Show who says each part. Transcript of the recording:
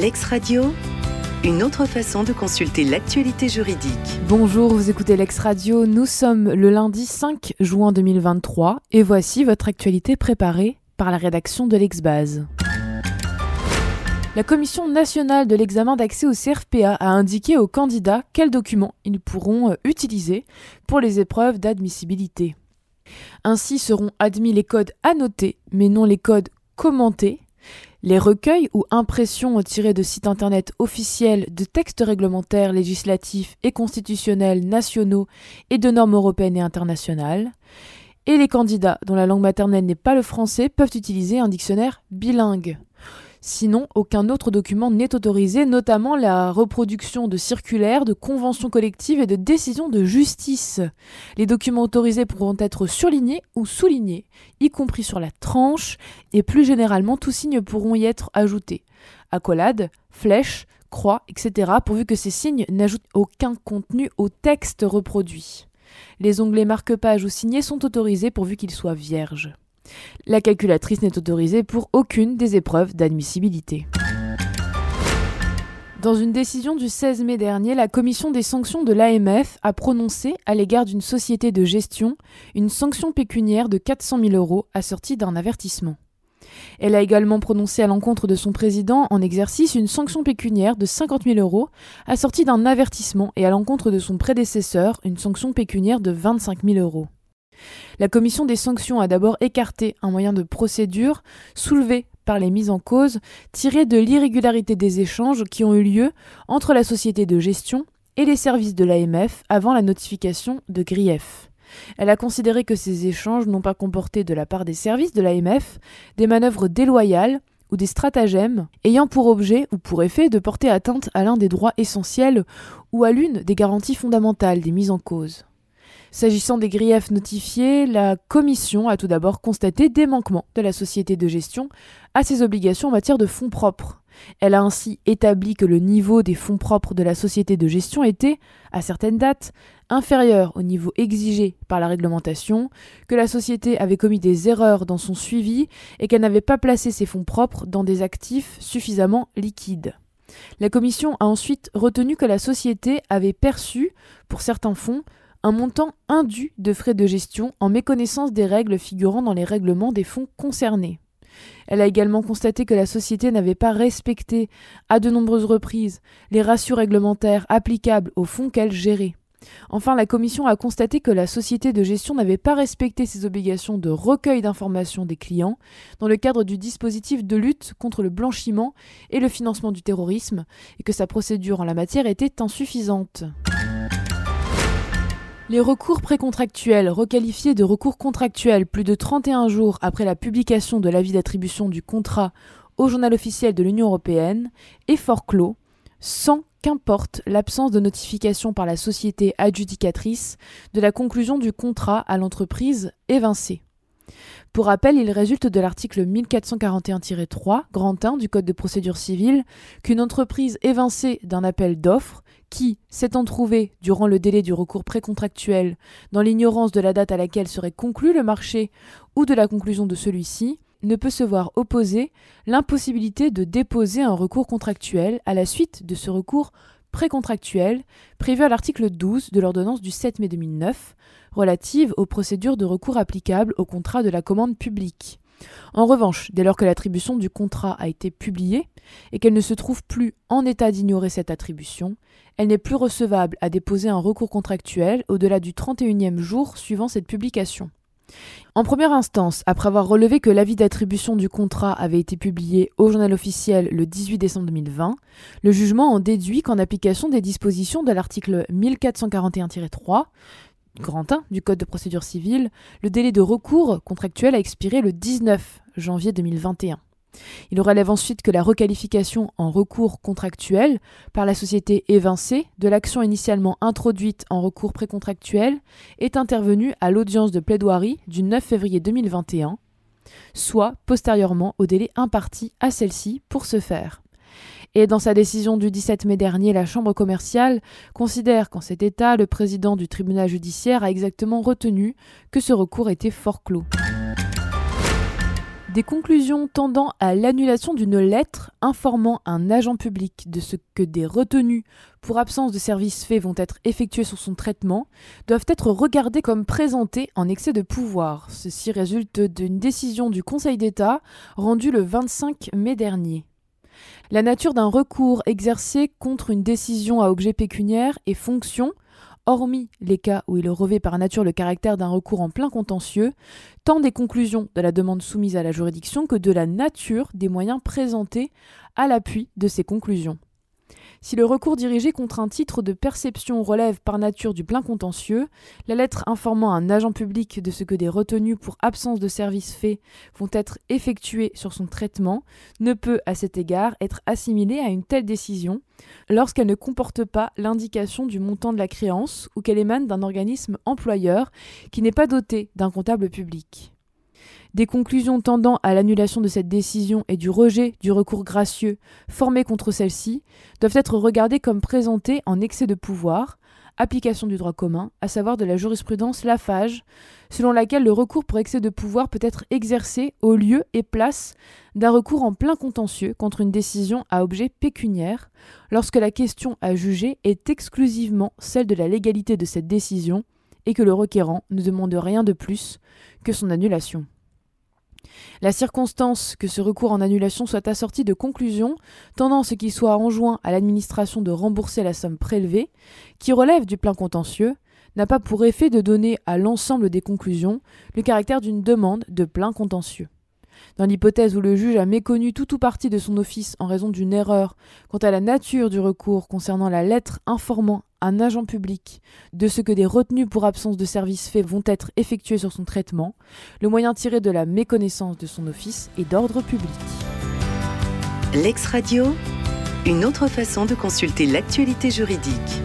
Speaker 1: Lex Radio, une autre façon de consulter l'actualité juridique.
Speaker 2: Bonjour, vous écoutez Lex Radio, nous sommes le lundi 5 juin 2023 et voici votre actualité préparée par la rédaction de l'Exbase. La Commission nationale de l'examen d'accès au CRPA a indiqué aux candidats quels documents ils pourront euh, utiliser pour les épreuves d'admissibilité. Ainsi seront admis les codes annotés, mais non les codes commentés, les recueils ou impressions tirées de sites internet officiels de textes réglementaires, législatifs et constitutionnels nationaux et de normes européennes et internationales, et les candidats dont la langue maternelle n'est pas le français peuvent utiliser un dictionnaire bilingue. Sinon, aucun autre document n'est autorisé, notamment la reproduction de circulaires, de conventions collectives et de décisions de justice. Les documents autorisés pourront être surlignés ou soulignés, y compris sur la tranche, et plus généralement, tous signes pourront y être ajoutés. Accolades, flèches, croix, etc., pourvu que ces signes n'ajoutent aucun contenu au texte reproduit. Les onglets marque-page ou signés sont autorisés pourvu qu'ils soient vierges. La calculatrice n'est autorisée pour aucune des épreuves d'admissibilité. Dans une décision du 16 mai dernier, la commission des sanctions de l'AMF a prononcé, à l'égard d'une société de gestion, une sanction pécuniaire de 400 000 euros assortie d'un avertissement. Elle a également prononcé à l'encontre de son président en exercice une sanction pécuniaire de 50 000 euros assortie d'un avertissement et à l'encontre de son prédécesseur une sanction pécuniaire de 25 000 euros. La commission des sanctions a d'abord écarté un moyen de procédure soulevé par les mises en cause tiré de l'irrégularité des échanges qui ont eu lieu entre la société de gestion et les services de l'AMF avant la notification de grief. Elle a considéré que ces échanges n'ont pas comporté de la part des services de l'AMF des manœuvres déloyales ou des stratagèmes ayant pour objet ou pour effet de porter atteinte à l'un des droits essentiels ou à l'une des garanties fondamentales des mises en cause. S'agissant des griefs notifiés, la Commission a tout d'abord constaté des manquements de la société de gestion à ses obligations en matière de fonds propres. Elle a ainsi établi que le niveau des fonds propres de la société de gestion était, à certaines dates, inférieur au niveau exigé par la réglementation, que la société avait commis des erreurs dans son suivi et qu'elle n'avait pas placé ses fonds propres dans des actifs suffisamment liquides. La Commission a ensuite retenu que la société avait perçu, pour certains fonds, un montant indu de frais de gestion en méconnaissance des règles figurant dans les règlements des fonds concernés. Elle a également constaté que la société n'avait pas respecté à de nombreuses reprises les ratios réglementaires applicables aux fonds qu'elle gérait. Enfin, la Commission a constaté que la société de gestion n'avait pas respecté ses obligations de recueil d'informations des clients dans le cadre du dispositif de lutte contre le blanchiment et le financement du terrorisme, et que sa procédure en la matière était insuffisante. Les recours précontractuels, requalifiés de recours contractuels plus de 31 jours après la publication de l'avis d'attribution du contrat au journal officiel de l'Union européenne, est fort clos, sans qu'importe l'absence de notification par la société adjudicatrice de la conclusion du contrat à l'entreprise évincée. Pour rappel, il résulte de l'article 1441-3, grand 1 du Code de procédure civile, qu'une entreprise évincée d'un appel d'offres qui, s'étant trouvé, durant le délai du recours précontractuel, dans l'ignorance de la date à laquelle serait conclu le marché ou de la conclusion de celui-ci, ne peut se voir opposer l'impossibilité de déposer un recours contractuel à la suite de ce recours précontractuel prévu à l'article 12 de l'ordonnance du 7 mai 2009 relative aux procédures de recours applicables au contrat de la commande publique. En revanche, dès lors que l'attribution du contrat a été publiée et qu'elle ne se trouve plus en état d'ignorer cette attribution, elle n'est plus recevable à déposer un recours contractuel au-delà du 31e jour suivant cette publication. En première instance, après avoir relevé que l'avis d'attribution du contrat avait été publié au journal officiel le 18 décembre 2020, le jugement en déduit qu'en application des dispositions de l'article 1441-3, grand 1 du Code de procédure civile, le délai de recours contractuel a expiré le 19 janvier 2021. Il relève ensuite que la requalification en recours contractuel par la société évincée de l'action initialement introduite en recours précontractuel est intervenue à l'audience de plaidoirie du 9 février 2021, soit postérieurement au délai imparti à celle-ci pour ce faire. Et dans sa décision du 17 mai dernier, la Chambre commerciale considère qu'en cet état, le président du tribunal judiciaire a exactement retenu que ce recours était fort clos. Des conclusions tendant à l'annulation d'une lettre informant un agent public de ce que des retenues pour absence de services faits vont être effectuées sur son traitement doivent être regardées comme présentées en excès de pouvoir. Ceci résulte d'une décision du Conseil d'État rendue le 25 mai dernier. La nature d'un recours exercé contre une décision à objet pécuniaire et fonction hormis les cas où il revêt par nature le caractère d'un recours en plein contentieux, tant des conclusions de la demande soumise à la juridiction que de la nature des moyens présentés à l'appui de ces conclusions. Si le recours dirigé contre un titre de perception relève par nature du plein contentieux, la lettre informant un agent public de ce que des retenues pour absence de service fait vont être effectuées sur son traitement ne peut à cet égard être assimilée à une telle décision lorsqu'elle ne comporte pas l'indication du montant de la créance ou qu'elle émane d'un organisme employeur qui n'est pas doté d'un comptable public. Des conclusions tendant à l'annulation de cette décision et du rejet du recours gracieux formé contre celle-ci doivent être regardées comme présentées en excès de pouvoir, application du droit commun, à savoir de la jurisprudence Lafage, selon laquelle le recours pour excès de pouvoir peut être exercé au lieu et place d'un recours en plein contentieux contre une décision à objet pécuniaire, lorsque la question à juger est exclusivement celle de la légalité de cette décision et que le requérant ne demande rien de plus que son annulation. La circonstance que ce recours en annulation soit assorti de conclusions tendant ce qu'il soit enjoint à l'administration de rembourser la somme prélevée, qui relève du plein contentieux, n'a pas pour effet de donner à l'ensemble des conclusions le caractère d'une demande de plein contentieux. Dans l'hypothèse où le juge a méconnu tout ou partie de son office en raison d'une erreur quant à la nature du recours concernant la lettre informant un agent public de ce que des retenues pour absence de service fait vont être effectuées sur son traitement, le moyen tiré de la méconnaissance de son office est d'ordre public.
Speaker 1: L'ex-radio, une autre façon de consulter l'actualité juridique.